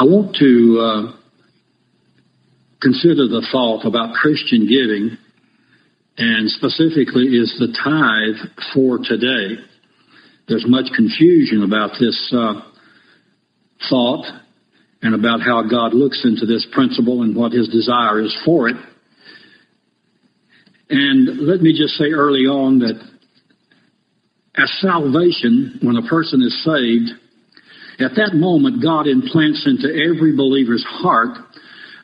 I want to uh, consider the thought about Christian giving, and specifically is the tithe for today. There's much confusion about this uh, thought and about how God looks into this principle and what his desire is for it. And let me just say early on that as salvation, when a person is saved, at that moment God implants into every believer's heart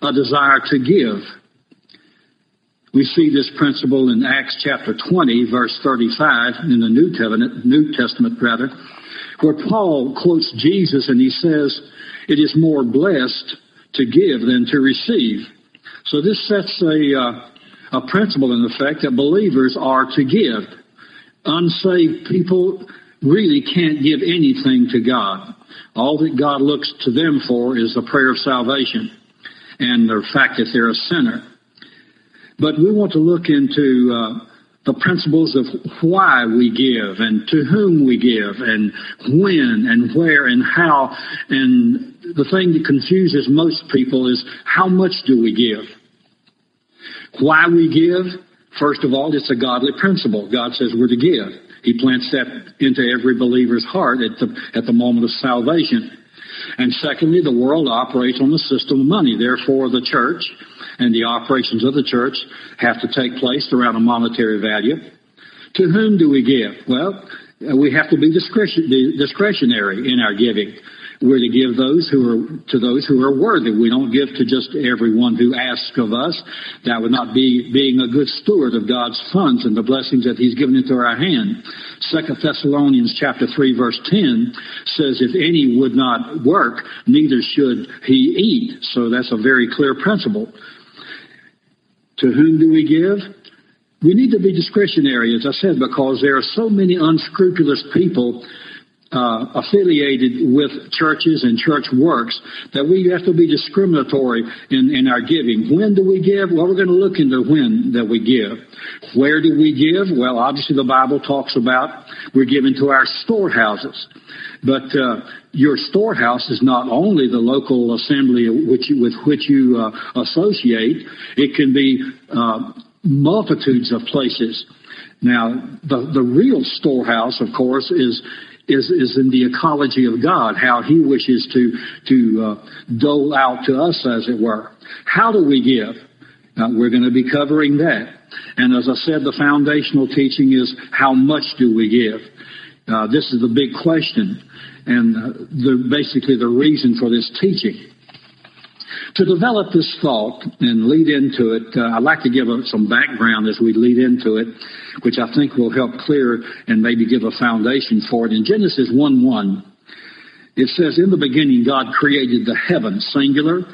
a desire to give. We see this principle in Acts chapter 20, verse 35 in the New Testament, New Testament rather, where Paul quotes Jesus and he says, it is more blessed to give than to receive. So this sets a, uh, a principle in effect that believers are to give. Unsaved people really can't give anything to God. All that God looks to them for is the prayer of salvation and the fact that they're a sinner. But we want to look into uh, the principles of why we give and to whom we give and when and where and how. And the thing that confuses most people is how much do we give? Why we give? First of all, it's a godly principle. God says we're to give. He plants that into every believer's heart at the, at the moment of salvation. And secondly, the world operates on the system of money. Therefore, the church and the operations of the church have to take place around a monetary value. To whom do we give? Well, we have to be discretionary in our giving. We're to give those who are to those who are worthy. We don't give to just everyone who asks of us. That would not be being a good steward of God's funds and the blessings that He's given into our hand. Second Thessalonians chapter three verse ten says, "If any would not work, neither should he eat." So that's a very clear principle. To whom do we give? We need to be discretionary, as I said, because there are so many unscrupulous people uh, affiliated with churches and church works that we have to be discriminatory in, in our giving. When do we give? Well, we're going to look into when that we give. Where do we give? Well, obviously the Bible talks about we're giving to our storehouses. But uh, your storehouse is not only the local assembly which with which you uh, associate. It can be uh, multitudes of places. Now, the the real storehouse, of course, is is, is in the ecology of God, how He wishes to, to uh, dole out to us, as it were. How do we give? Uh, we're going to be covering that. And as I said, the foundational teaching is how much do we give? Uh, this is the big question, and uh, the, basically the reason for this teaching. To develop this thought and lead into it, uh, I'd like to give a, some background as we lead into it, which I think will help clear and maybe give a foundation for it. In Genesis 1 1, it says, In the beginning, God created the heavens, singular,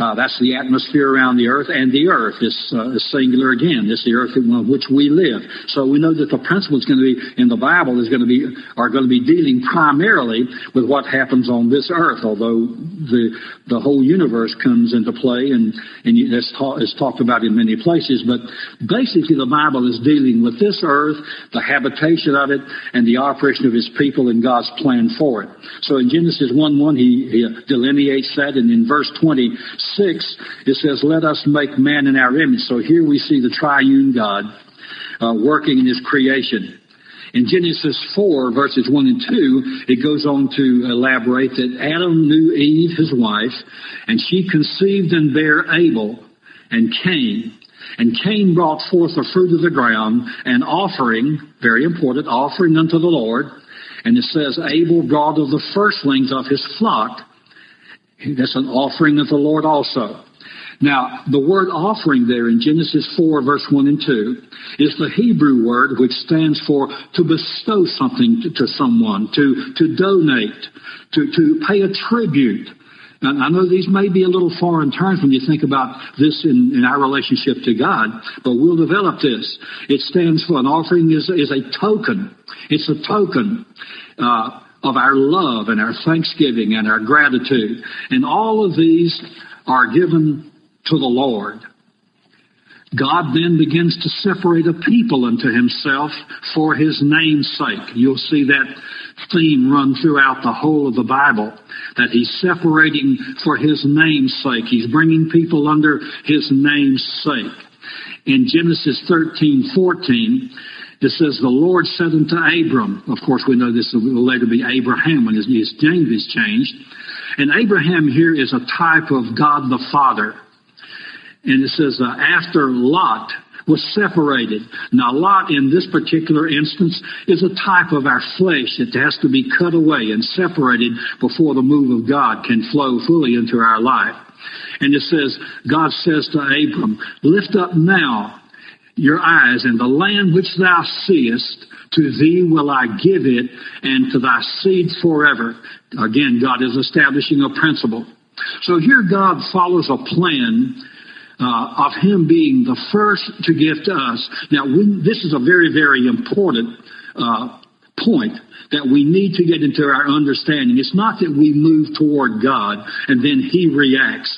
uh, that's the atmosphere around the earth, and the earth is, uh, is singular again. It's the earth on which we live. So we know that the principle is going to be in the Bible is going to be are going to be dealing primarily with what happens on this earth. Although the the whole universe comes into play, and and ta- it's talked about in many places. But basically, the Bible is dealing with this earth, the habitation of it, and the operation of His people and God's plan for it. So in Genesis one one, he, he delineates that, and in verse twenty 6, it says, Let us make man in our image. So here we see the triune God uh, working in his creation. In Genesis 4, verses 1 and 2, it goes on to elaborate that Adam knew Eve, his wife, and she conceived and bare Abel and Cain. And Cain brought forth the fruit of the ground, an offering, very important, offering unto the Lord. And it says, Abel brought of the firstlings of his flock, that's an offering of the Lord also. Now, the word offering there in Genesis 4 verse 1 and 2 is the Hebrew word which stands for to bestow something to, to someone, to, to donate, to, to pay a tribute. And I know these may be a little foreign terms when you think about this in, in our relationship to God, but we'll develop this. It stands for an offering is, is a token. It's a token. Uh, of our love and our thanksgiving and our gratitude. And all of these are given to the Lord. God then begins to separate a people unto himself for his name's sake. You'll see that theme run throughout the whole of the Bible, that he's separating for his name's sake. He's bringing people under his name's sake. In Genesis 13, 14, it says, The Lord said unto Abram, of course we know this will later be Abraham when his, his name is changed, and Abraham here is a type of God the Father. And it says, uh, after Lot was separated. Now, Lot in this particular instance is a type of our flesh that has to be cut away and separated before the move of God can flow fully into our life. And it says, God says to Abram, lift up now your eyes and the land which thou seest, to thee will I give it and to thy seed forever. Again, God is establishing a principle. So here God follows a plan uh, of him being the first to give to us. Now, we, this is a very, very important uh, point that we need to get into our understanding. It's not that we move toward God and then He reacts.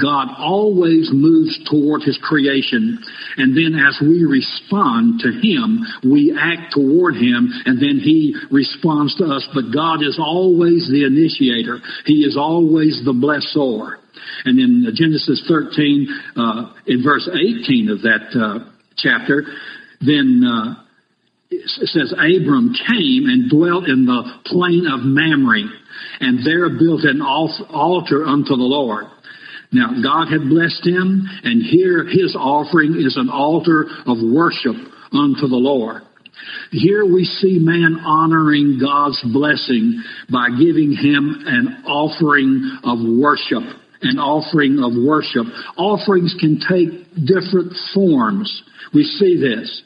God always moves toward His creation, and then as we respond to Him, we act toward Him, and then He responds to us. But God is always the initiator. He is always the blessor. And in Genesis 13, uh, in verse 18 of that uh, chapter, then uh, it says Abram came and dwelt in the plain of Mamre, and there built an altar unto the Lord. Now, God had blessed him, and here his offering is an altar of worship unto the Lord. Here we see man honoring God's blessing by giving him an offering of worship an offering of worship. Offerings can take different forms. We see this.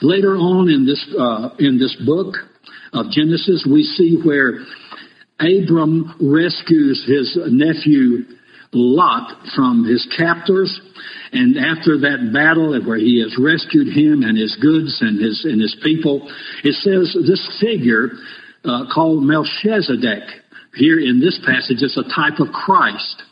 Later on in this, uh, in this book of Genesis, we see where Abram rescues his nephew Lot from his captors. And after that battle where he has rescued him and his goods and his, and his people, it says this figure uh, called Melchizedek here in this passage is a type of Christ.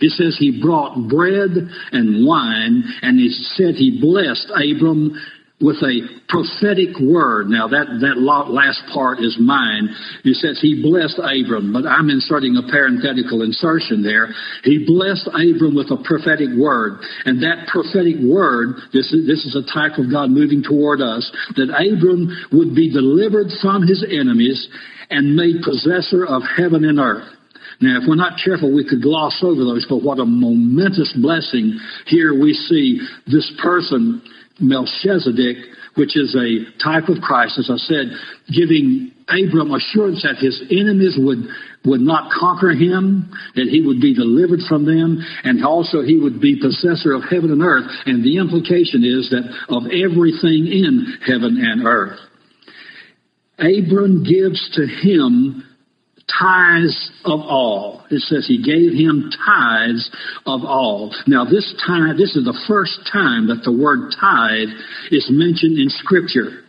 It says he brought bread and wine, and he said he blessed Abram with a prophetic word. Now that, that last part is mine. It says he blessed Abram, but I'm inserting a parenthetical insertion there. He blessed Abram with a prophetic word. And that prophetic word, this is, this is a type of God moving toward us, that Abram would be delivered from his enemies and made possessor of heaven and earth. Now, if we're not careful, we could gloss over those, but what a momentous blessing. Here we see this person, Melchizedek, which is a type of Christ, as I said, giving Abram assurance that his enemies would, would not conquer him, that he would be delivered from them, and also he would be possessor of heaven and earth. And the implication is that of everything in heaven and earth. Abram gives to him tithes of all. It says he gave him tithes of all. Now this time, this is the first time that the word tithe is mentioned in scripture.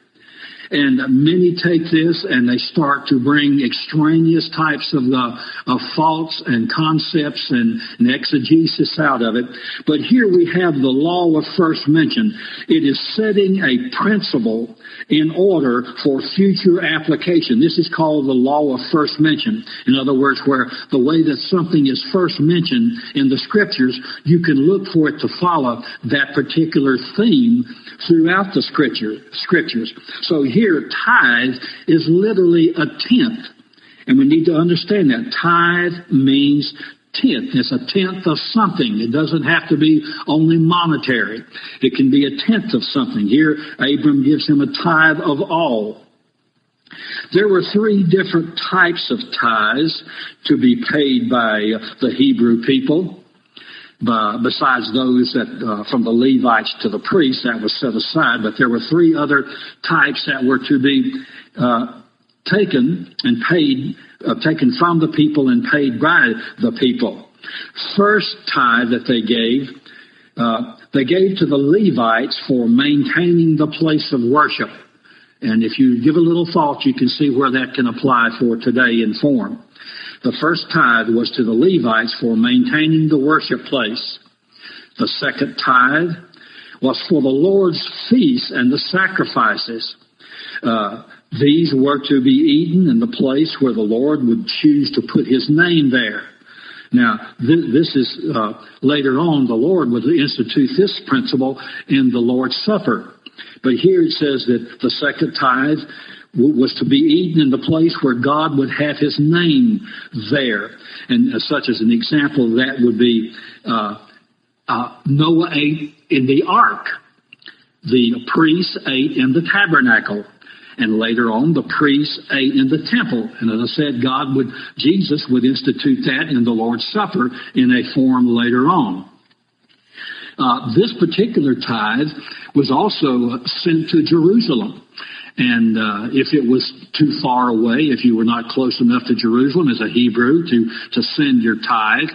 And many take this and they start to bring extraneous types of, uh, of thoughts and concepts and, and exegesis out of it. But here we have the law of first mention. It is setting a principle in order for future application. This is called the law of first mention. In other words, where the way that something is first mentioned in the scriptures, you can look for it to follow that particular theme throughout the scripture, scriptures. So here, tithe is literally a tenth. And we need to understand that. Tithe means tenth. It's a tenth of something. It doesn't have to be only monetary. It can be a tenth of something. Here, Abram gives him a tithe of all. There were three different types of tithes to be paid by the Hebrew people besides those that uh, from the Levites to the priests that was set aside, but there were three other types that were to be uh, taken and paid, uh, taken from the people and paid by the people. First tithe that they gave, uh, they gave to the Levites for maintaining the place of worship. And if you give a little thought, you can see where that can apply for today in form. The first tithe was to the Levites for maintaining the worship place. The second tithe was for the Lord's feast and the sacrifices. Uh, these were to be eaten in the place where the Lord would choose to put his name there. Now, th- this is uh, later on, the Lord would institute this principle in the Lord's Supper. But here it says that the second tithe was to be eaten in the place where God would have his name there. And such as an example that would be uh, uh, Noah ate in the ark. The priests ate in the tabernacle. And later on, the priests ate in the temple. And as I said, God would, Jesus would institute that in the Lord's Supper in a form later on. Uh, this particular tithe was also sent to Jerusalem. And uh, if it was too far away, if you were not close enough to Jerusalem as a Hebrew to, to send your tithe,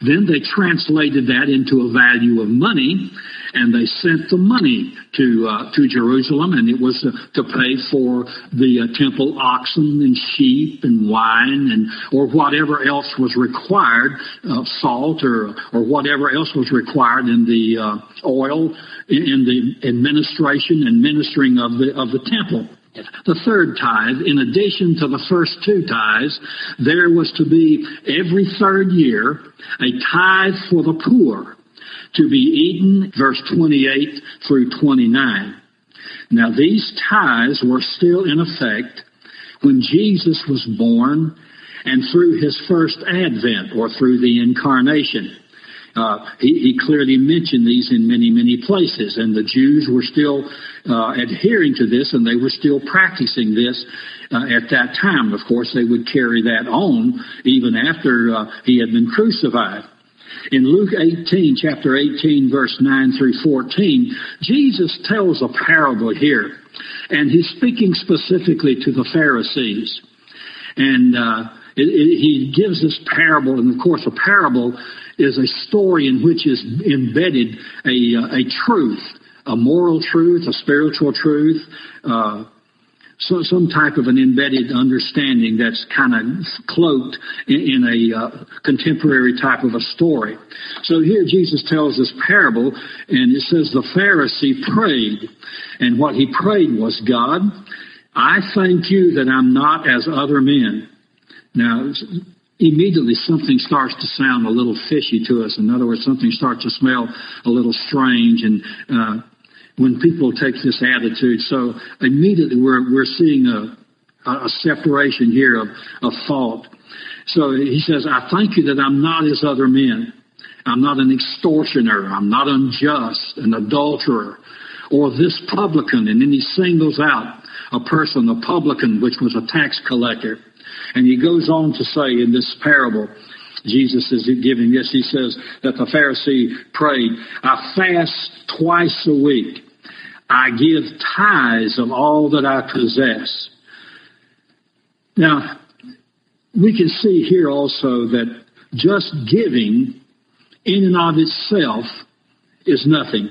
then they translated that into a value of money, and they sent the money to uh, to Jerusalem, and it was to pay for the uh, temple oxen and sheep and wine and or whatever else was required, salt or or whatever else was required in the uh, oil in the administration and ministering of the of the temple. The third tithe, in addition to the first two tithes, there was to be every third year a tithe for the poor to be eaten, verse 28 through 29. Now these tithes were still in effect when Jesus was born and through his first advent or through the incarnation. Uh, he, he, clearly mentioned these in many, many places, and the Jews were still uh, adhering to this, and they were still practicing this uh, at that time. Of course, they would carry that on even after uh, he had been crucified. In Luke 18, chapter 18, verse 9 through 14, Jesus tells a parable here, and he's speaking specifically to the Pharisees. And uh, it, it, he gives this parable, and of course, a parable is a story in which is embedded a, uh, a truth, a moral truth, a spiritual truth, uh, so, some type of an embedded understanding that's kind of cloaked in, in a uh, contemporary type of a story. So here Jesus tells this parable, and it says the Pharisee prayed, and what he prayed was, God, I thank you that I'm not as other men. Now, immediately something starts to sound a little fishy to us. In other words, something starts to smell a little strange and uh, when people take this attitude, so immediately we're we're seeing a a separation here of, of fault. So he says, I thank you that I'm not as other men. I'm not an extortioner. I'm not unjust, an adulterer, or this publican. And then he singles out a person, a publican, which was a tax collector. And he goes on to say in this parable, Jesus is giving this. He says that the Pharisee prayed, I fast twice a week. I give tithes of all that I possess. Now, we can see here also that just giving in and of itself is nothing.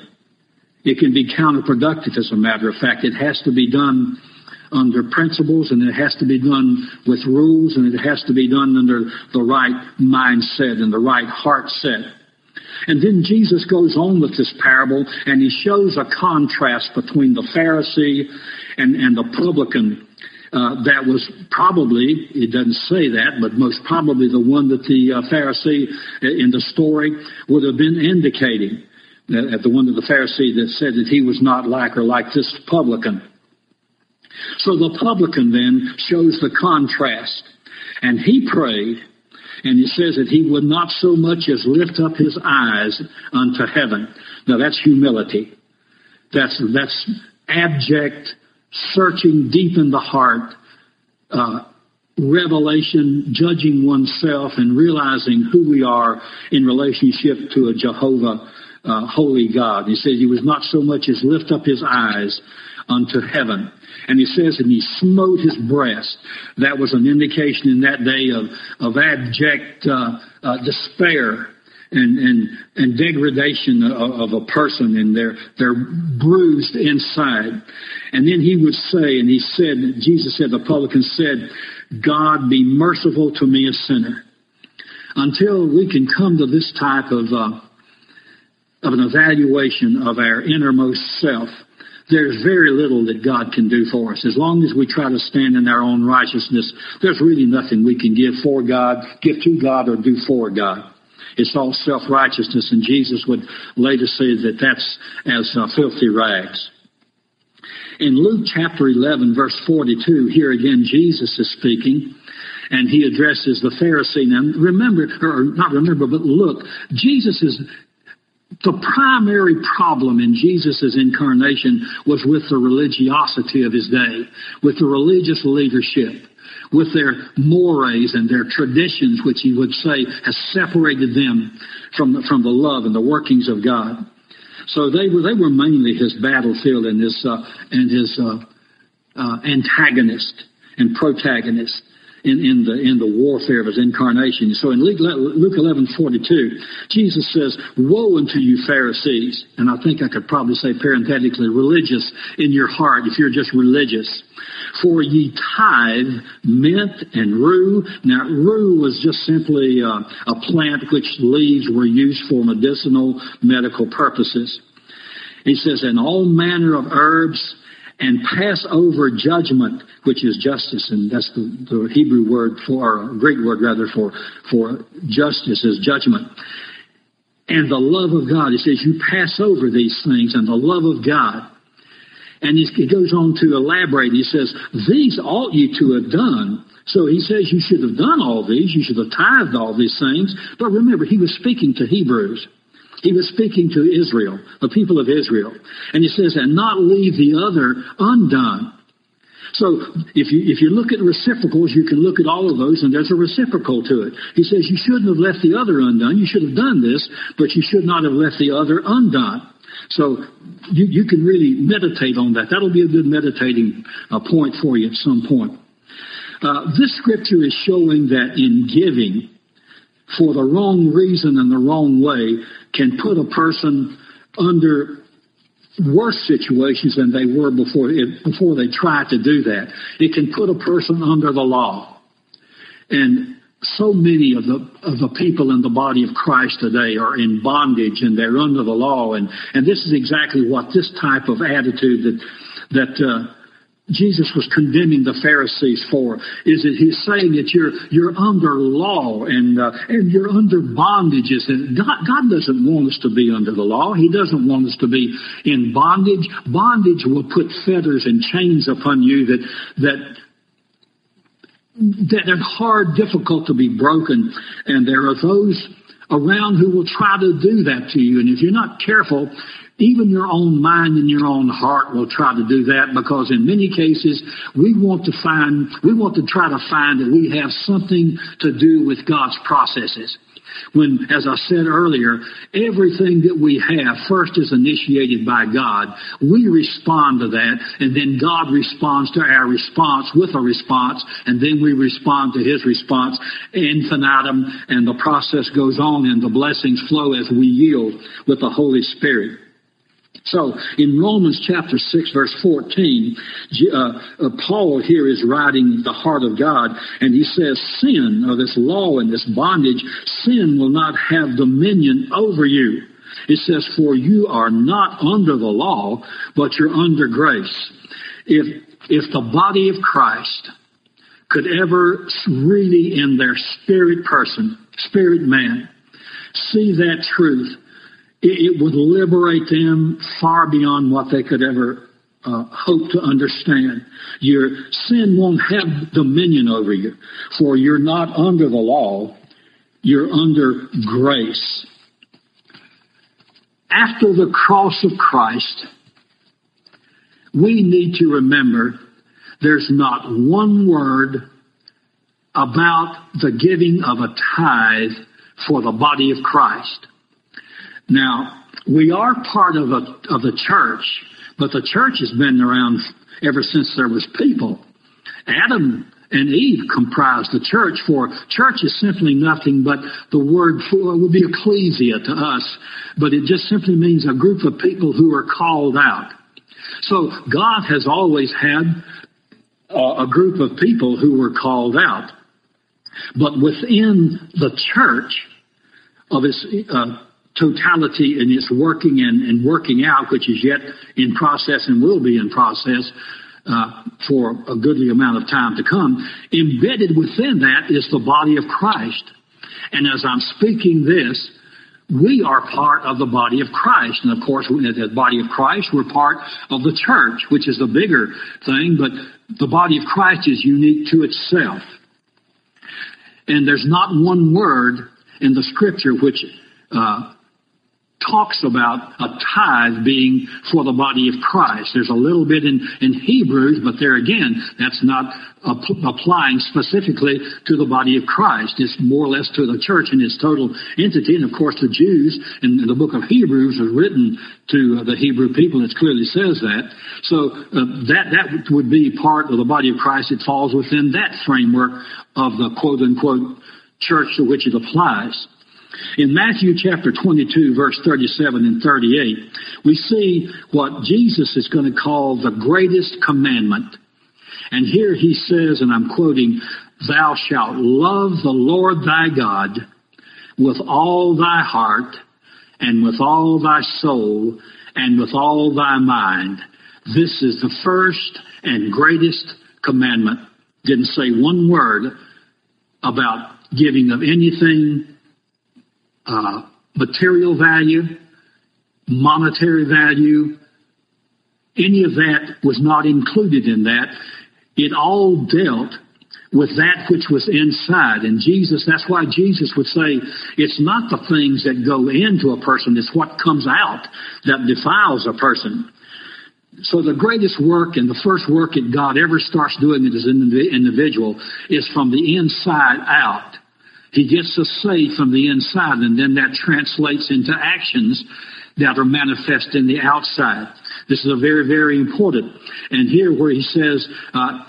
It can be counterproductive as a matter of fact. It has to be done under principles and it has to be done with rules and it has to be done under the right mindset and the right heart set. And then Jesus goes on with this parable and he shows a contrast between the Pharisee and, and the publican. Uh, that was probably, it doesn't say that, but most probably the one that the uh, Pharisee in the story would have been indicating. Uh, the one of the Pharisee that said that he was not like or like this publican. So the publican then shows the contrast. And he prayed, and he says that he would not so much as lift up his eyes unto heaven. Now that's humility. That's, that's abject, searching deep in the heart, uh, revelation, judging oneself and realizing who we are in relationship to a Jehovah, uh, holy God. He says he was not so much as lift up his eyes unto heaven. And he says, and he smote his breast. That was an indication in that day of, of abject uh, uh, despair and, and, and degradation of, of a person and they're, they're bruised inside. And then he would say, and he said, Jesus said, the publican said, God be merciful to me a sinner. Until we can come to this type of, uh, of an evaluation of our innermost self, there's very little that God can do for us. As long as we try to stand in our own righteousness, there's really nothing we can give for God, give to God, or do for God. It's all self-righteousness, and Jesus would later say that that's as uh, filthy rags. In Luke chapter 11, verse 42, here again Jesus is speaking, and he addresses the Pharisee. Now, remember, or not remember, but look, Jesus is the primary problem in Jesus' incarnation was with the religiosity of his day, with the religious leadership, with their mores and their traditions, which he would say has separated them from the, from the love and the workings of God. So they were they were mainly his battlefield and his uh, and his uh, uh, antagonist and protagonist in, in the in the warfare of his incarnation. So in Luke, Luke eleven forty two, Jesus says, "Woe unto you Pharisees," and I think I could probably say parenthetically, religious in your heart if you're just religious. For ye tithe mint and rue. Now, rue was just simply uh, a plant which leaves were used for medicinal medical purposes. He says, and all manner of herbs and pass over judgment, which is justice, and that's the, the Hebrew word for, or Greek word rather, for, for justice is judgment. And the love of God. He says, you pass over these things and the love of God. And he goes on to elaborate. He says, these ought you to have done. So he says you should have done all these. You should have tithed all these things. But remember, he was speaking to Hebrews. He was speaking to Israel, the people of Israel. And he says, and not leave the other undone. So if you, if you look at reciprocals, you can look at all of those and there's a reciprocal to it. He says you shouldn't have left the other undone. You should have done this, but you should not have left the other undone. So you, you can really meditate on that. That'll be a good meditating uh, point for you at some point. Uh, this scripture is showing that in giving, for the wrong reason and the wrong way, can put a person under worse situations than they were before it, before they tried to do that. It can put a person under the law. And so many of the of the people in the body of Christ today are in bondage and they're under the law and and this is exactly what this type of attitude that that uh, Jesus was condemning the Pharisees for is that he's saying that you're you're under law and uh, and you're under bondages and God, God doesn't want us to be under the law. He doesn't want us to be in bondage. Bondage will put fetters and chains upon you that that that are hard, difficult to be broken, and there are those around who will try to do that to you. And if you're not careful, even your own mind and your own heart will try to do that because in many cases we want to find, we want to try to find that we have something to do with God's processes. When, as I said earlier, everything that we have first is initiated by God. We respond to that, and then God responds to our response with a response, and then we respond to His response, infinitum, and the process goes on, and the blessings flow as we yield with the Holy Spirit. So in Romans chapter 6 verse 14, uh, uh, Paul here is writing the heart of God and he says sin or this law and this bondage, sin will not have dominion over you. It says, for you are not under the law, but you're under grace. If, if the body of Christ could ever really in their spirit person, spirit man, see that truth, it, would liberate them far beyond what they could ever uh, hope to understand. Your sin won't have dominion over you, for you're not under the law, you're under grace. After the cross of Christ, we need to remember there's not one word about the giving of a tithe for the body of Christ. Now, we are part of, a, of the church, but the church has been around ever since there was people. Adam and Eve comprised the church, for church is simply nothing but the word for would be ecclesia to us, but it just simply means a group of people who are called out. So God has always had a group of people who were called out. But within the church of his, uh, totality in its working and, and, working out, which is yet in process and will be in process uh, for a goodly amount of time to come. Embedded within that is the body of Christ. And as I'm speaking this, we are part of the body of Christ. And of course, in the body of Christ, we're part of the church, which is the bigger thing, but the body of Christ is unique to itself. And there's not one word in the scripture which uh, talks about a tithe being for the body of Christ. There's a little bit in, in Hebrews, but there again, that's not applying specifically to the body of Christ. It's more or less to the church in its total entity. And of course, the Jews in the book of Hebrews was written to the Hebrew people. It clearly says that. So uh, that that would be part of the body of Christ. It falls within that framework of the quote unquote church to which it applies. In Matthew chapter 22 verse 37 and 38, we see what Jesus is going to call the greatest commandment. And here he says, and I'm quoting, Thou shalt love the Lord thy God with all thy heart and with all thy soul and with all thy mind. This is the first and greatest commandment. Didn't say one word about giving of anything uh, material value, monetary value, any of that was not included in that. It all dealt with that which was inside. And Jesus, that's why Jesus would say, it's not the things that go into a person, it's what comes out that defiles a person. So the greatest work and the first work that God ever starts doing as an individual is from the inside out. He gets us saved from the inside, and then that translates into actions that are manifest in the outside. This is a very, very important. And here where he says, uh,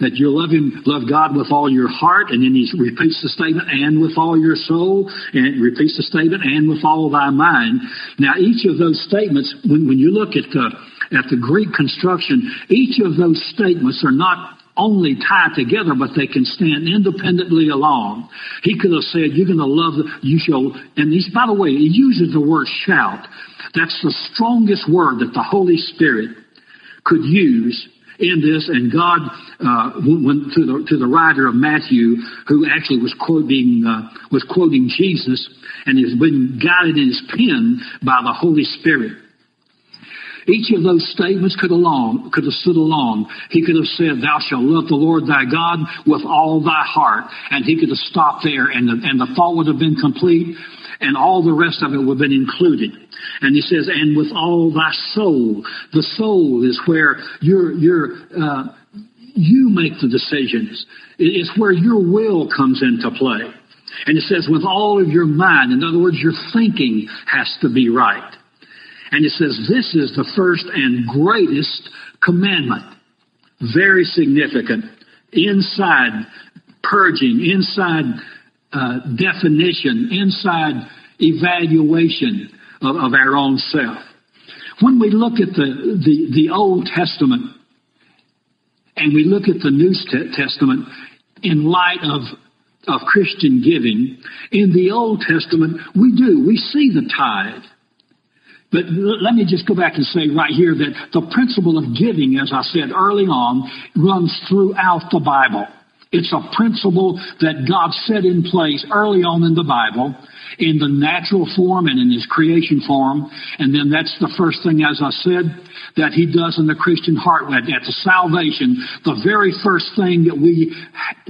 that you love him, love God with all your heart, and then he repeats the statement, and with all your soul, and repeats the statement, and with all thy mind. Now, each of those statements, when, when you look at the, at the Greek construction, each of those statements are not only tie together, but they can stand independently alone. He could have said, you're going to love, the, you shall, and he's, by the way, he uses the word shout. That's the strongest word that the Holy Spirit could use in this, and God uh, went to the to the writer of Matthew, who actually was quoting uh, was quoting Jesus, and has been guided in his pen by the Holy Spirit. Each of those statements could alone, could have stood alone. He could have said, thou shalt love the Lord thy God with all thy heart. And he could have stopped there and the, and the thought would have been complete and all the rest of it would have been included. And he says, and with all thy soul. The soul is where your, your, uh, you make the decisions. It's where your will comes into play. And it says, with all of your mind. In other words, your thinking has to be right. And it says this is the first and greatest commandment. Very significant. Inside purging, inside uh, definition, inside evaluation of, of, our own self. When we look at the, the, the Old Testament and we look at the New Testament in light of of Christian giving, in the Old Testament, we do. We see the tithe. But let me just go back and say right here that the principle of giving, as I said early on, runs throughout the Bible. It's a principle that God set in place early on in the Bible in the natural form and in his creation form. And then that's the first thing, as I said, that he does in the Christian heart. At salvation, the very first thing that we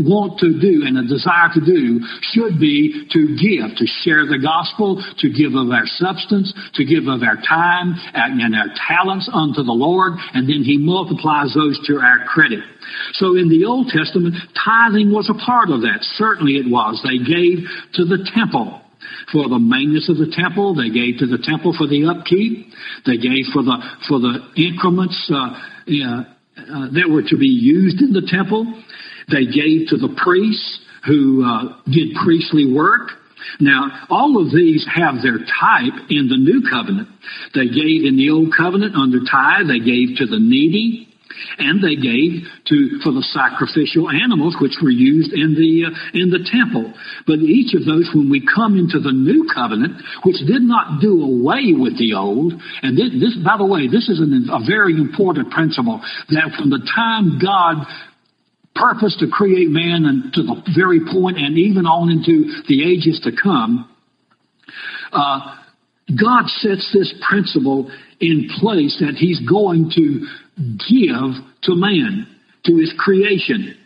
want to do and a desire to do should be to give, to share the gospel, to give of our substance, to give of our time and our talents unto the Lord, and then he multiplies those to our credit. So in the Old Testament, tithing was a part of that. Certainly it was. They gave to the temple for the maintenance of the temple. They gave to the temple for the upkeep. They gave for the for the increments uh, uh, that were to be used in the temple. They gave to the priests who uh, did priestly work. Now, all of these have their type in the new covenant. They gave in the old covenant under tithe. They gave to the needy. And they gave to for the sacrificial animals which were used in the uh, in the temple. But each of those, when we come into the new covenant, which did not do away with the old, and this, this by the way, this is an, a very important principle that from the time God purpose to create man and to the very point and even on into the ages to come, uh, God sets this principle in place that he's going to give to man, to his creation.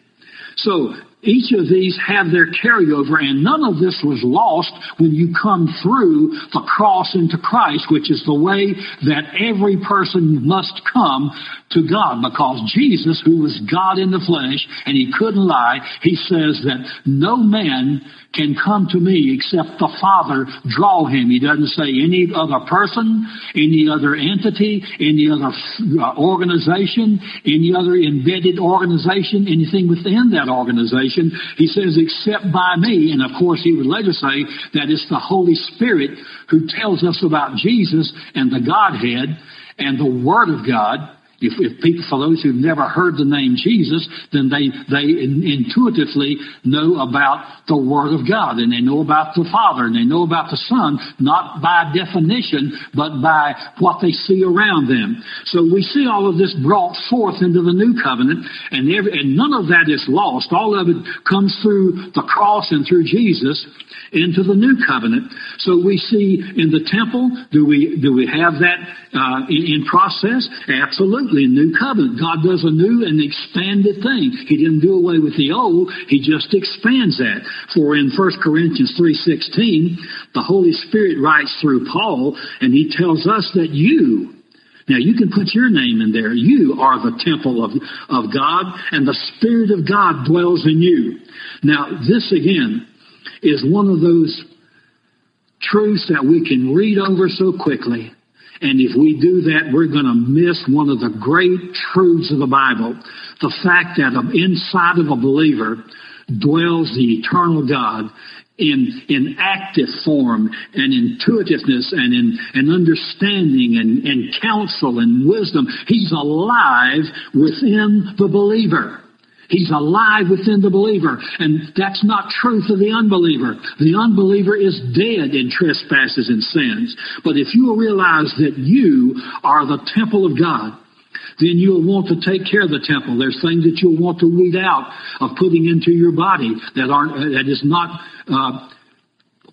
So each of these have their carryover and none of this was lost when you come through the cross into Christ, which is the way that every person must come to God because Jesus, who was God in the flesh and he couldn't lie, he says that no man can come to me except the Father draw him. He doesn't say any other person, any other entity, any other uh, organization, any other embedded organization, anything within that organization. He says, except by me. And of course, he would later say that it's the Holy Spirit who tells us about Jesus and the Godhead and the Word of God if, if people, for those who've never heard the name Jesus, then they, they in, intuitively know about the Word of God and they know about the Father and they know about the Son, not by definition, but by what they see around them. So we see all of this brought forth into the new covenant and, every, and none of that is lost. All of it comes through the cross and through Jesus into the new covenant. So we see in the temple, do we, do we have that uh, in, in process? Absolutely. In new covenant, God does a new and expanded thing. He didn't do away with the old. He just expands that. For in 1 Corinthians 3.16, the Holy Spirit writes through Paul and he tells us that you, now you can put your name in there. You are the temple of, of God and the Spirit of God dwells in you. Now this again, is one of those truths that we can read over so quickly. And if we do that, we're going to miss one of the great truths of the Bible. The fact that inside of a believer dwells the eternal God in, in active form and intuitiveness and in and understanding and, and counsel and wisdom. He's alive within the believer. He's alive within the believer. And that's not true for the unbeliever. The unbeliever is dead in trespasses and sins. But if you will realize that you are the temple of God, then you'll want to take care of the temple. There's things that you'll want to weed out of putting into your body that aren't, that is not, uh,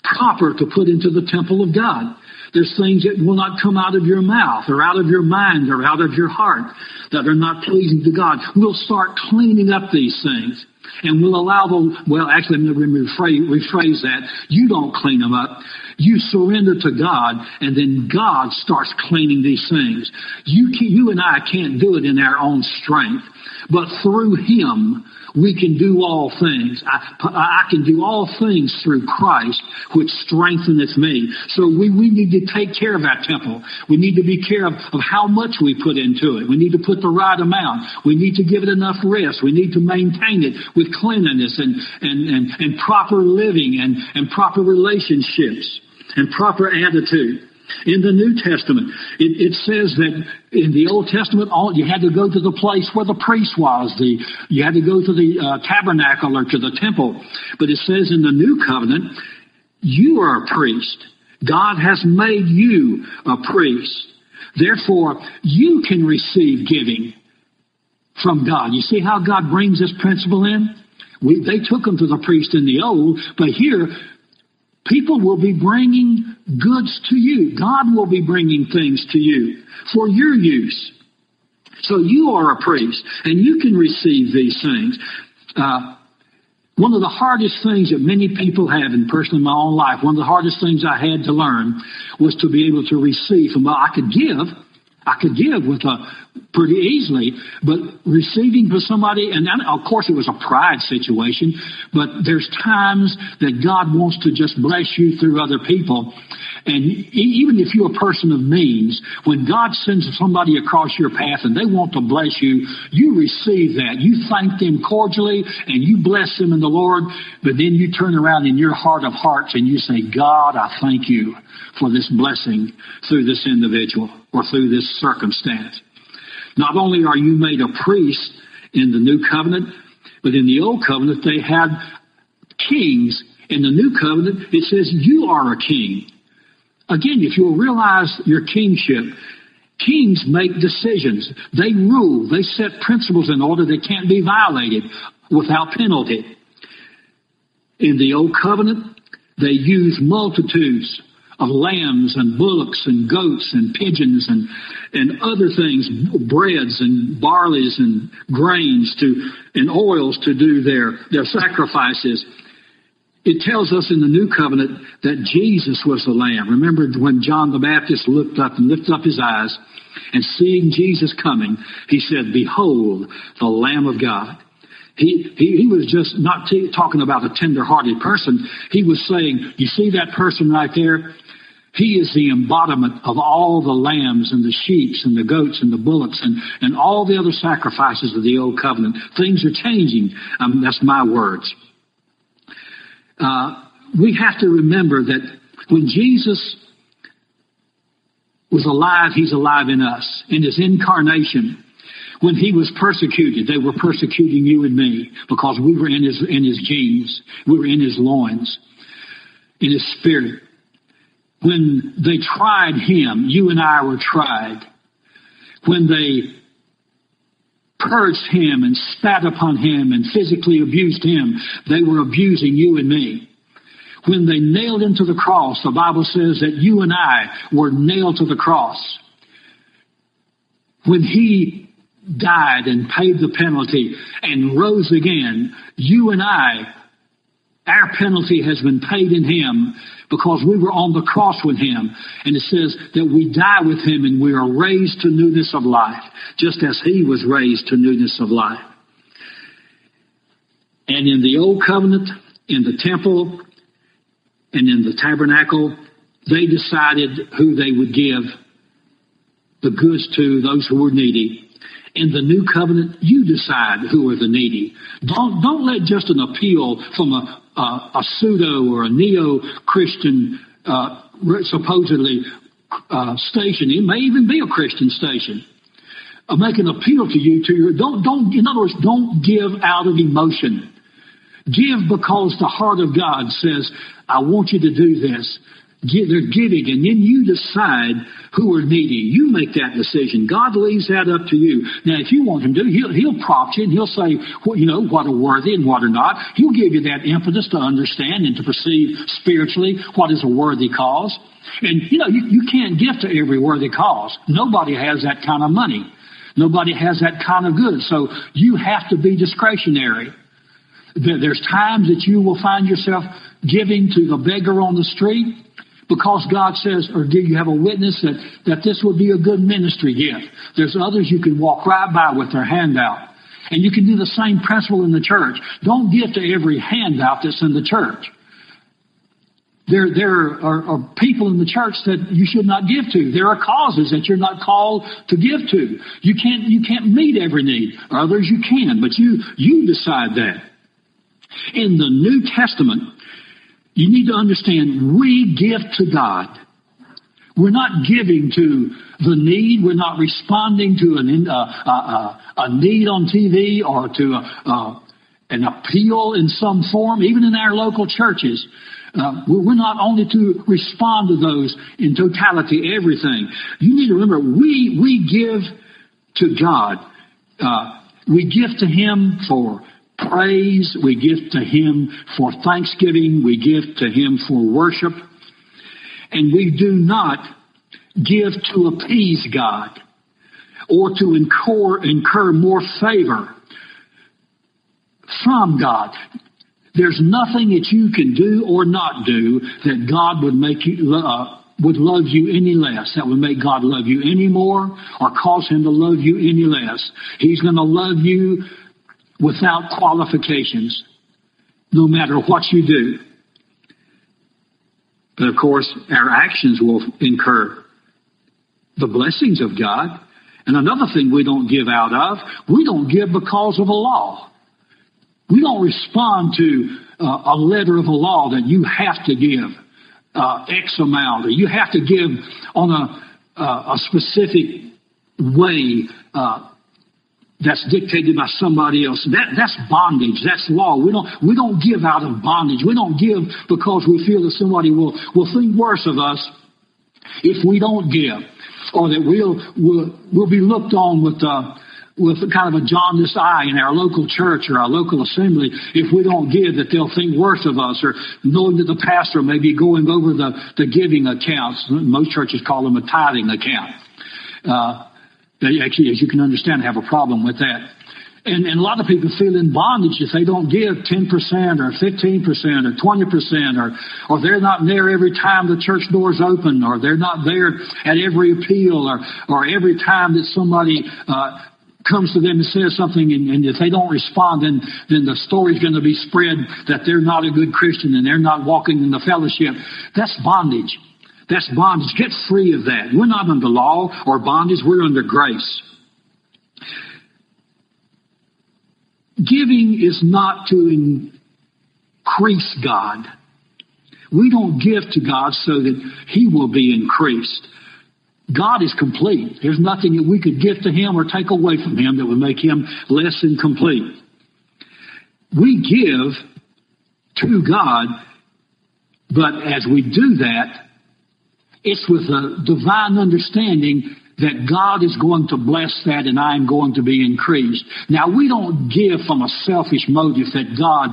proper to put into the temple of God. There's things that will not come out of your mouth or out of your mind or out of your heart that are not pleasing to God. We'll start cleaning up these things. And we'll allow the, well, actually, let me rephrase, rephrase that. You don't clean them up. You surrender to God, and then God starts cleaning these things. You, can, you and I can't do it in our own strength, but through Him, we can do all things. I, I, can do all things through Christ, which strengtheneth me. So we, we need to take care of our temple. We need to be care of, of how much we put into it. We need to put the right amount. We need to give it enough rest. We need to maintain it with cleanliness and, and, and, and proper living and, and proper relationships and proper attitude. In the New Testament, it, it, says that in the Old Testament, all, you had to go to the place where the priest was. The, you had to go to the uh, tabernacle or to the temple. But it says in the New Covenant, you are a priest. God has made you a priest. Therefore, you can receive giving from God. You see how God brings this principle in? We, they took them to the priest in the old, but here People will be bringing goods to you. God will be bringing things to you for your use. So you are a priest and you can receive these things. Uh, one of the hardest things that many people have, and personally in my own life, one of the hardest things I had to learn was to be able to receive from, I could give, I could give with a pretty easily, but receiving from somebody, and of course it was a pride situation, but there's times that God wants to just bless you through other people. And even if you're a person of means, when God sends somebody across your path and they want to bless you, you receive that. You thank them cordially and you bless them in the Lord, but then you turn around in your heart of hearts and you say, God, I thank you for this blessing through this individual or through this circumstance. Not only are you made a priest in the new covenant, but in the old covenant they had kings. In the new covenant it says you are a king. Again, if you'll realize your kingship, kings make decisions. They rule. They set principles in order that can't be violated without penalty. In the old covenant, they used multitudes of lambs and bullocks and goats and pigeons and, and other things, breads and barleys and grains to, and oils to do their, their sacrifices. It tells us in the new covenant that Jesus was the lamb. Remember when John the Baptist looked up and lifted up his eyes and seeing Jesus coming, he said, behold the Lamb of God. He, he, he was just not t- talking about a tender-hearted person. He was saying, you see that person right there? He is the embodiment of all the lambs and the sheep and the goats and the bullocks and, and all the other sacrifices of the old covenant. Things are changing. Um, that's my words. Uh, we have to remember that when Jesus was alive, he's alive in us. In his incarnation, when he was persecuted, they were persecuting you and me because we were in his, in his genes. We were in his loins, in his spirit. When they tried him, you and I were tried. When they purged him and spat upon him and physically abused him, they were abusing you and me. When they nailed him to the cross, the Bible says that you and I were nailed to the cross. When he died and paid the penalty and rose again, you and I, our penalty has been paid in him because we were on the cross with him. And it says that we die with him and we are raised to newness of life, just as he was raised to newness of life. And in the old covenant, in the temple, and in the tabernacle, they decided who they would give the goods to, those who were needy. In the new covenant, you decide who are the needy. Don't, don't let just an appeal from a, a, a pseudo or a neo-Christian, uh, supposedly, uh, station, it may even be a Christian station, uh, make an appeal to you to your, don't, don't, in other words, don't give out of emotion. Give because the heart of God says, I want you to do this. They're giving, and then you decide who are needy. You make that decision. God leaves that up to you. Now, if you want him to, he'll, he'll prompt you and he'll say, well, you know, what are worthy and what are not. He'll give you that impetus to understand and to perceive spiritually what is a worthy cause. And, you know, you, you can't give to every worthy cause. Nobody has that kind of money. Nobody has that kind of good. So you have to be discretionary. There's times that you will find yourself giving to the beggar on the street because God says, or do you have a witness that, that this would be a good ministry gift? There's others you can walk right by with their hand out. And you can do the same principle in the church. Don't give to every handout that's in the church. There, there are, are, people in the church that you should not give to. There are causes that you're not called to give to. You can't, you can't meet every need. Others you can, but you, you decide that. In the New Testament, you need to understand we give to God. We're not giving to the need. We're not responding to an, uh, uh, uh, a need on TV or to a, uh, an appeal in some form, even in our local churches. Uh, we're not only to respond to those in totality, everything. You need to remember, we, we give to God. Uh, we give to Him for praise. We give to Him for thanksgiving. We give to Him for worship. And we do not give to appease God or to incur, incur more favor from God. There's nothing that you can do or not do that God would make you, uh, would love you any less, that would make God love you any more or cause Him to love you any less. He's going to love you without qualifications, no matter what you do. But of course, our actions will incur the blessings of God. And another thing we don't give out of, we don't give because of a law. We don't respond to uh, a letter of a law that you have to give uh, X amount, or you have to give on a, uh, a specific way uh, that's dictated by somebody else. That, that's bondage. That's law. We don't, we don't give out of bondage. We don't give because we feel that somebody will, will think worse of us if we don't give. Or that we'll, we'll, we'll be looked on with, uh, with kind of a jaundiced eye in our local church or our local assembly if we don't give that they'll think worse of us or knowing that the pastor may be going over the, the giving accounts. Most churches call them a tithing account. Uh, they actually, as you can understand, have a problem with that. And, and a lot of people feel in bondage if they don't give 10% or 15% or 20% or, or they're not there every time the church doors open or they're not there at every appeal or, or every time that somebody, uh, comes to them and says something and, and if they don't respond then, then the story's going to be spread that they're not a good Christian and they're not walking in the fellowship. That's bondage. That's bondage. Get free of that. We're not under law or bondage. We're under grace. Giving is not to increase God. We don't give to God so that He will be increased. God is complete. There's nothing that we could give to Him or take away from Him that would make Him less than complete. We give to God, but as we do that, it's with a divine understanding that God is going to bless that and I am going to be increased. Now we don't give from a selfish motive that God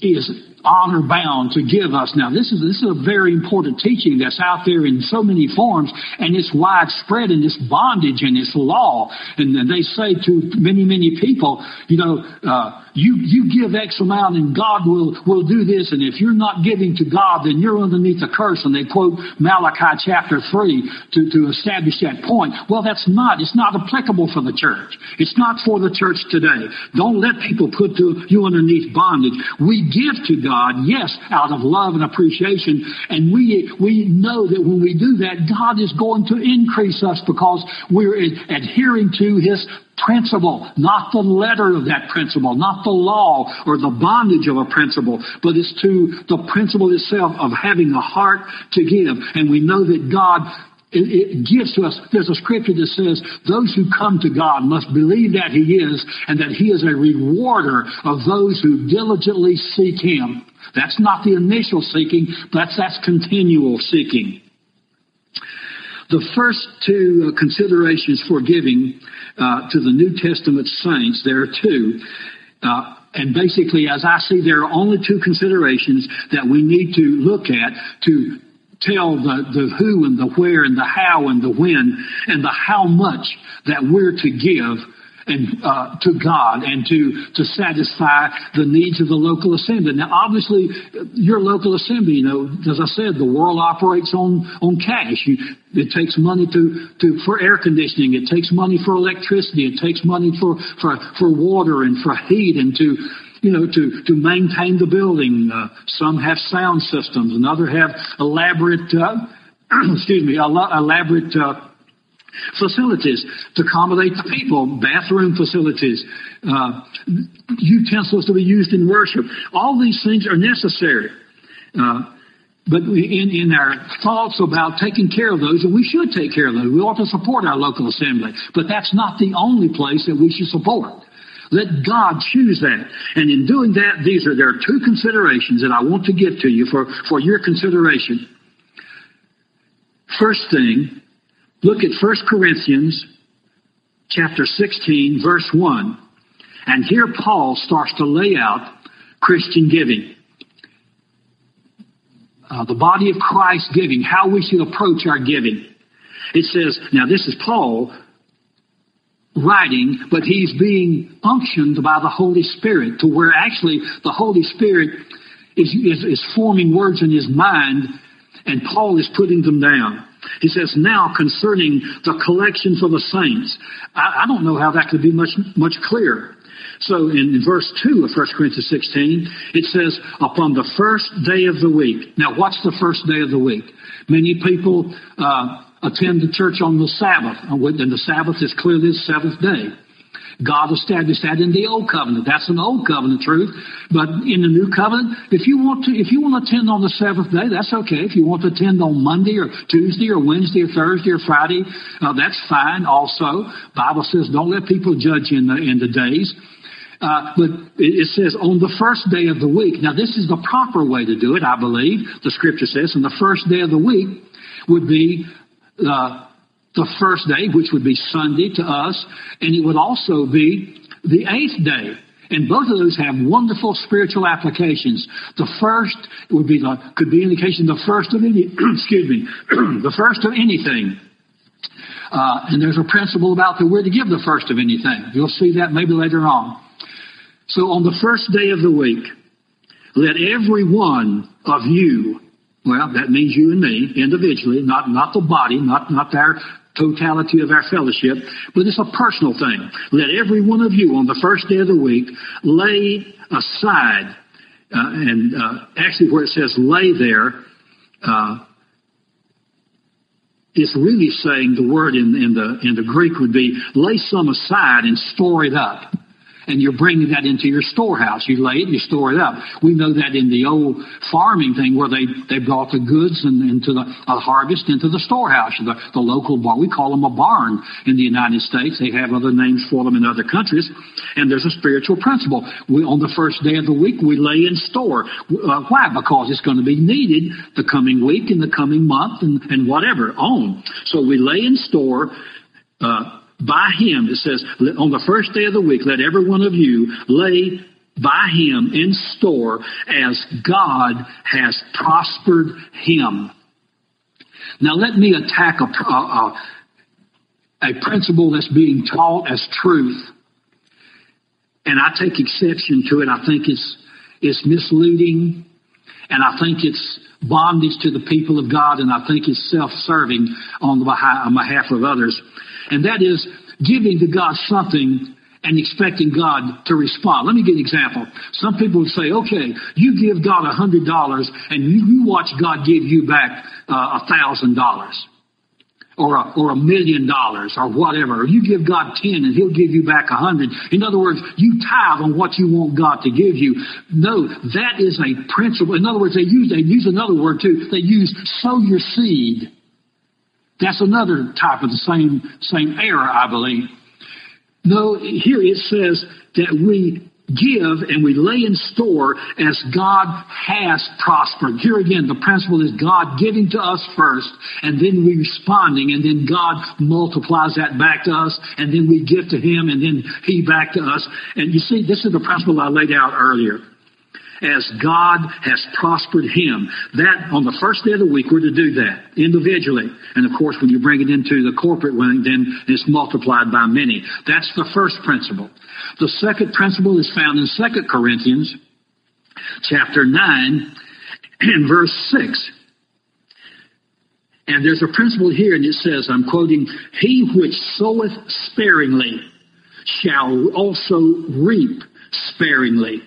is honor bound to give us. Now, this is, this is a very important teaching that's out there in so many forms, and it's widespread in this bondage and this law. And they say to many, many people, you know, uh, you, you give X amount and God will, will do this, and if you're not giving to God, then you're underneath a curse. And they quote Malachi chapter 3 to, to establish that point. Well, that's not, it's not applicable for the church. It's not for the church today. Don't let people put to, you underneath bondage. We give to God, yes, out of love and appreciation, and we, we know that when we do that, God is going to increase us because we're adhering to His principle, not the letter of that principle, not the law or the bondage of a principle, but it's to the principle itself of having a heart to give. And we know that God it, it, gives to us, there's a scripture that says, those who come to God must believe that He is and that He is a rewarder of those who diligently seek Him. That's not the initial seeking, that's, that's continual seeking. The first two uh, considerations for giving uh, to the New Testament saints, there are two. Uh, and basically, as I see, there are only two considerations that we need to look at to tell the, the who and the where and the how and the when and the how much that we're to give and uh, to God and to to satisfy the needs of the local assembly. Now, obviously, your local assembly, you know, as I said, the world operates on on cash. You, it takes money to, to for air conditioning. It takes money for electricity. It takes money for for for water and for heat and to you know, to, to maintain the building. Uh, some have sound systems and others have elaborate, uh, excuse me, elaborate, uh, facilities to accommodate the people, bathroom facilities, uh, utensils to be used in worship. All these things are necessary. Uh, but in, in our thoughts about taking care of those, and we should take care of those, we ought to support our local assembly. But that's not the only place that we should support. Let God choose that. And in doing that, these are, there are two considerations that I want to give to you for, for your consideration. First thing, Look at 1 Corinthians chapter 16 verse 1. And here Paul starts to lay out Christian giving. Uh, the body of Christ giving, how we should approach our giving. It says, now this is Paul writing, but he's being unctioned by the Holy Spirit to where actually the Holy Spirit is, is, is forming words in his mind and Paul is putting them down. He says, now concerning the collection for the saints. I, I don't know how that could be much, much clearer. So in, verse 2 of 1 Corinthians 16, it says, upon the first day of the week. Now what's the first day of the week? Many people, uh, attend the church on the Sabbath, and the Sabbath is clearly the seventh day. God established that in the old covenant. That's an old covenant truth. But in the new covenant, if you want to, if you want to attend on the seventh day, that's okay. If you want to attend on Monday or Tuesday or Wednesday or Thursday or Friday, uh, that's fine. Also, Bible says don't let people judge in the in the days. Uh, but it says on the first day of the week. Now, this is the proper way to do it, I believe. The scripture says, and the first day of the week would be uh, the first day, which would be Sunday to us, and it would also be the eighth day. And both of those have wonderful spiritual applications. The first would be the, could be indication the first of any, excuse me, the first of anything. Uh, and there's a principle about the we're to give the first of anything. You'll see that maybe later on. So on the first day of the week, let every one of you, well, that means you and me individually, not, not the body, not, not our totality of our fellowship, but it's a personal thing. Let every one of you on the first day of the week lay aside, uh, and uh, actually where it says lay there, uh, it's really saying the word in, in the in the Greek would be lay some aside and store it up and you're bringing that into your storehouse. You lay it, you store it up. We know that in the old farming thing where they, they brought the goods and, into the harvest into the storehouse, the, the local barn. We call them a barn in the United States. They have other names for them in other countries. And there's a spiritual principle. We, on the first day of the week, we lay in store. Uh, why? Because it's going to be needed the coming week and the coming month and, and whatever on. So we lay in store, uh, by him, it says, on the first day of the week, let every one of you lay by him in store as God has prospered him. Now let me attack a, a, a principle that's being taught as truth. And I take exception to it. I think it's, it's misleading. And I think it's bondage to the people of God. And I think it's self-serving on, on behalf of others and that is giving to God something and expecting God to respond. Let me give an example. Some people would say, okay, you give God a hundred dollars and you, watch God give you back uh, a thousand dollars or a, or a million dollars or whatever. You give God ten and he'll give you back a hundred. In other words, you tithe on what you want God to give you. No, that is a principle. In other words, they use, they use another word too. They use sow your seed. That's another type of the same, same error, I believe. No, here it says that we give and we lay in store as God has prospered. Here again, the principle is God giving to us first and then we responding and then God multiplies that back to us and then we give to Him and then He back to us. And you see, this is the principle I laid out earlier as God has prospered him. That, on the first day of the week, we're to do that individually. And of course, when you bring it into the corporate one, then it's multiplied by many. That's the first principle. The second principle is found in 2 Corinthians chapter 9 and verse 6. And there's a principle here, and it says, I'm quoting, He which soweth sparingly shall also reap sparingly.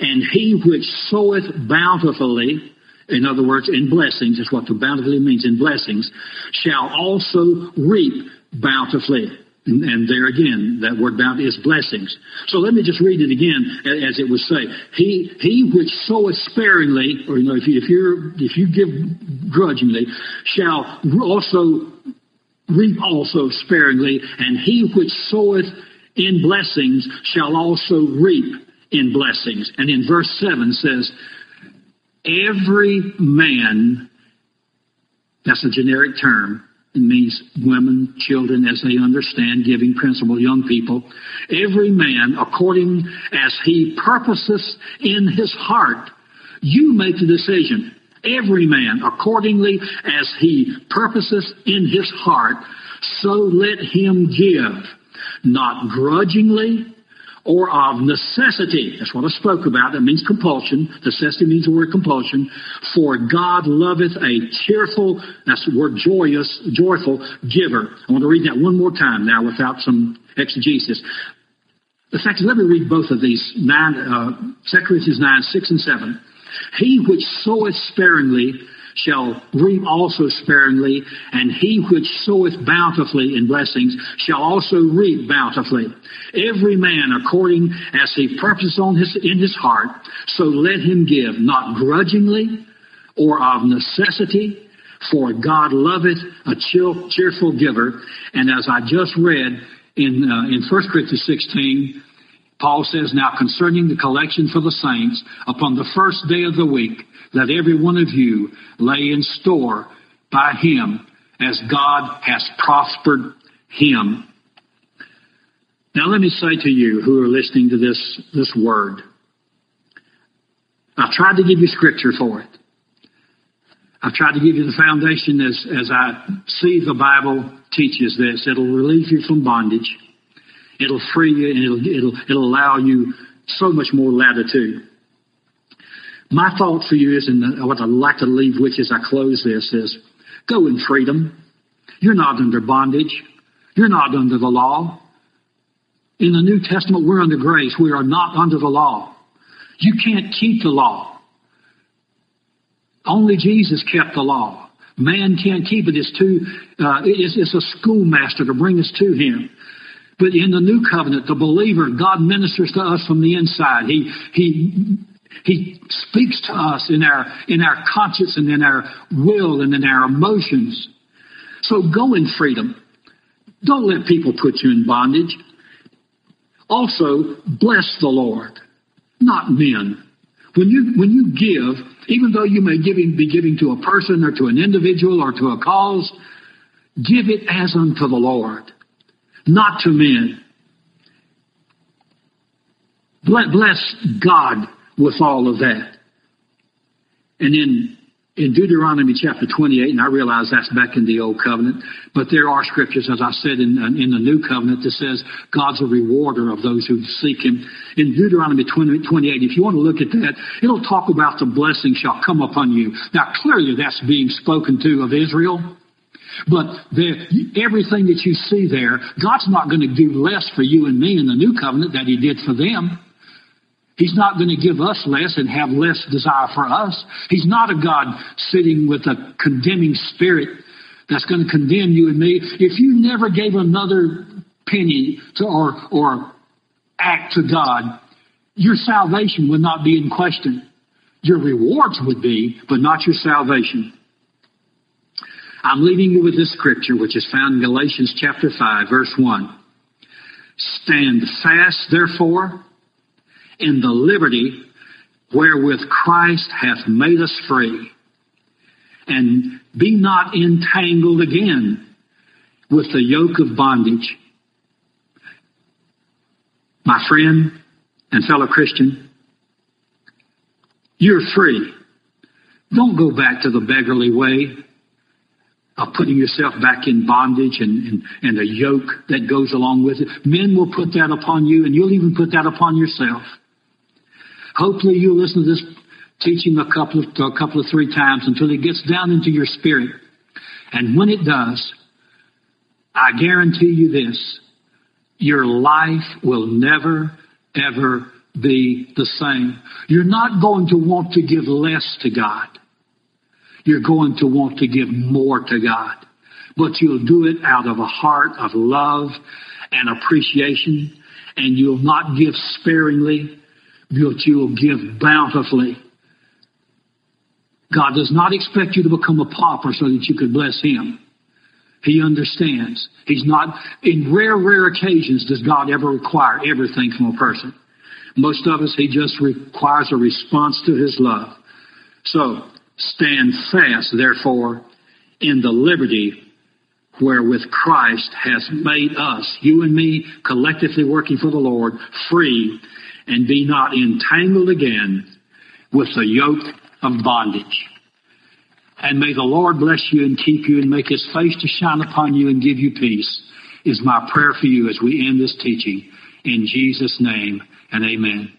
And he which soweth bountifully, in other words, in blessings, is what the bountifully means, in blessings, shall also reap bountifully. And, and, there again, that word bounty is blessings. So let me just read it again, as it would say. He, he which soweth sparingly, or you know, if you, if you if you give grudgingly, shall also reap also sparingly, and he which soweth in blessings shall also reap in blessings. And in verse 7 says, every man, that's a generic term, it means women, children, as they understand giving principle, young people. Every man, according as he purposes in his heart, you make the decision. Every man, accordingly as he purposes in his heart, so let him give, not grudgingly or of necessity. That's what I spoke about. That means compulsion. Necessity means the word compulsion. For God loveth a cheerful, that's the word joyous, joyful giver. I want to read that one more time now without some exegesis. The fact is, let me read both of these, nine, uh, 2 Corinthians 9, 6 and 7. He which soweth sparingly shall reap also sparingly, and he which soweth bountifully in blessings shall also reap bountifully. Every man according as he purposes on his, in his heart, so let him give, not grudgingly or of necessity, for God loveth a cheerful giver. And as I just read in, uh, in 1 Corinthians 16, Paul says, Now concerning the collection for the saints, upon the first day of the week, let every one of you lay in store by him as God has prospered him. Now let me say to you who are listening to this, this word, I've tried to give you scripture for it. I've tried to give you the foundation as, as I see the Bible teaches this. It'll relieve you from bondage. It'll free you and it'll, it'll, it'll allow you so much more latitude. My thought for you is, and what I'd like to leave with as I close this is, go in freedom. You're not under bondage. You're not under the law. In the New Testament, we're under grace. We are not under the law. You can't keep the law. Only Jesus kept the law. Man can't keep it. It's too, uh, it's, it's a schoolmaster to bring us to Him. But in the new covenant, the believer, God ministers to us from the inside. He, he, he speaks to us in our, in our conscience and in our will and in our emotions. So go in freedom. Don't let people put you in bondage. Also, bless the Lord, not men. When you, when you give, even though you may giving, be giving to a person or to an individual or to a cause, give it as unto the Lord, not to men. Bless God with all of that. And then in Deuteronomy chapter 28, and I realize that's back in the Old Covenant, but there are scriptures, as I said in, in the New Covenant, that says God's a rewarder of those who seek Him. In Deuteronomy 20, 28, if you want to look at that, it'll talk about the blessing shall come upon you. Now clearly that's being spoken to of Israel. But everything that you see there, God's not going to do less for you and me in the new covenant that He did for them. He's not going to give us less and have less desire for us. He's not a God sitting with a condemning spirit that's going to condemn you and me. If you never gave another penny to or, or act to God, your salvation would not be in question. Your rewards would be, but not your salvation. I'm leaving you with this scripture, which is found in Galatians chapter 5, verse 1. Stand fast, therefore, in the liberty wherewith Christ hath made us free. And be not entangled again with the yoke of bondage. My friend and fellow Christian, you're free. Don't go back to the beggarly way putting yourself back in bondage and, and, and a yoke that goes along with it. Men will put that upon you and you'll even put that upon yourself. Hopefully you'll listen to this teaching a couple of, a couple of three times until it gets down into your spirit. And when it does, I guarantee you this, your life will never, ever be the same. You're not going to want to give less to God. You're going to want to give more to God. But you'll do it out of a heart of love and appreciation, and you'll not give sparingly but you will give bountifully. God does not expect you to become a pauper so that you could bless Him. He understands. He's not, in rare, rare occasions does God ever require everything from a person. Most of us, He just requires a response to His love. So, stand fast, therefore, in the liberty wherewith Christ has made us, you and me, collectively working for the Lord, free and be not entangled again with the yoke of bondage. And may the Lord bless you and keep you and make his face to shine upon you and give you peace is my prayer for you as we end this teaching. In Jesus' name and amen.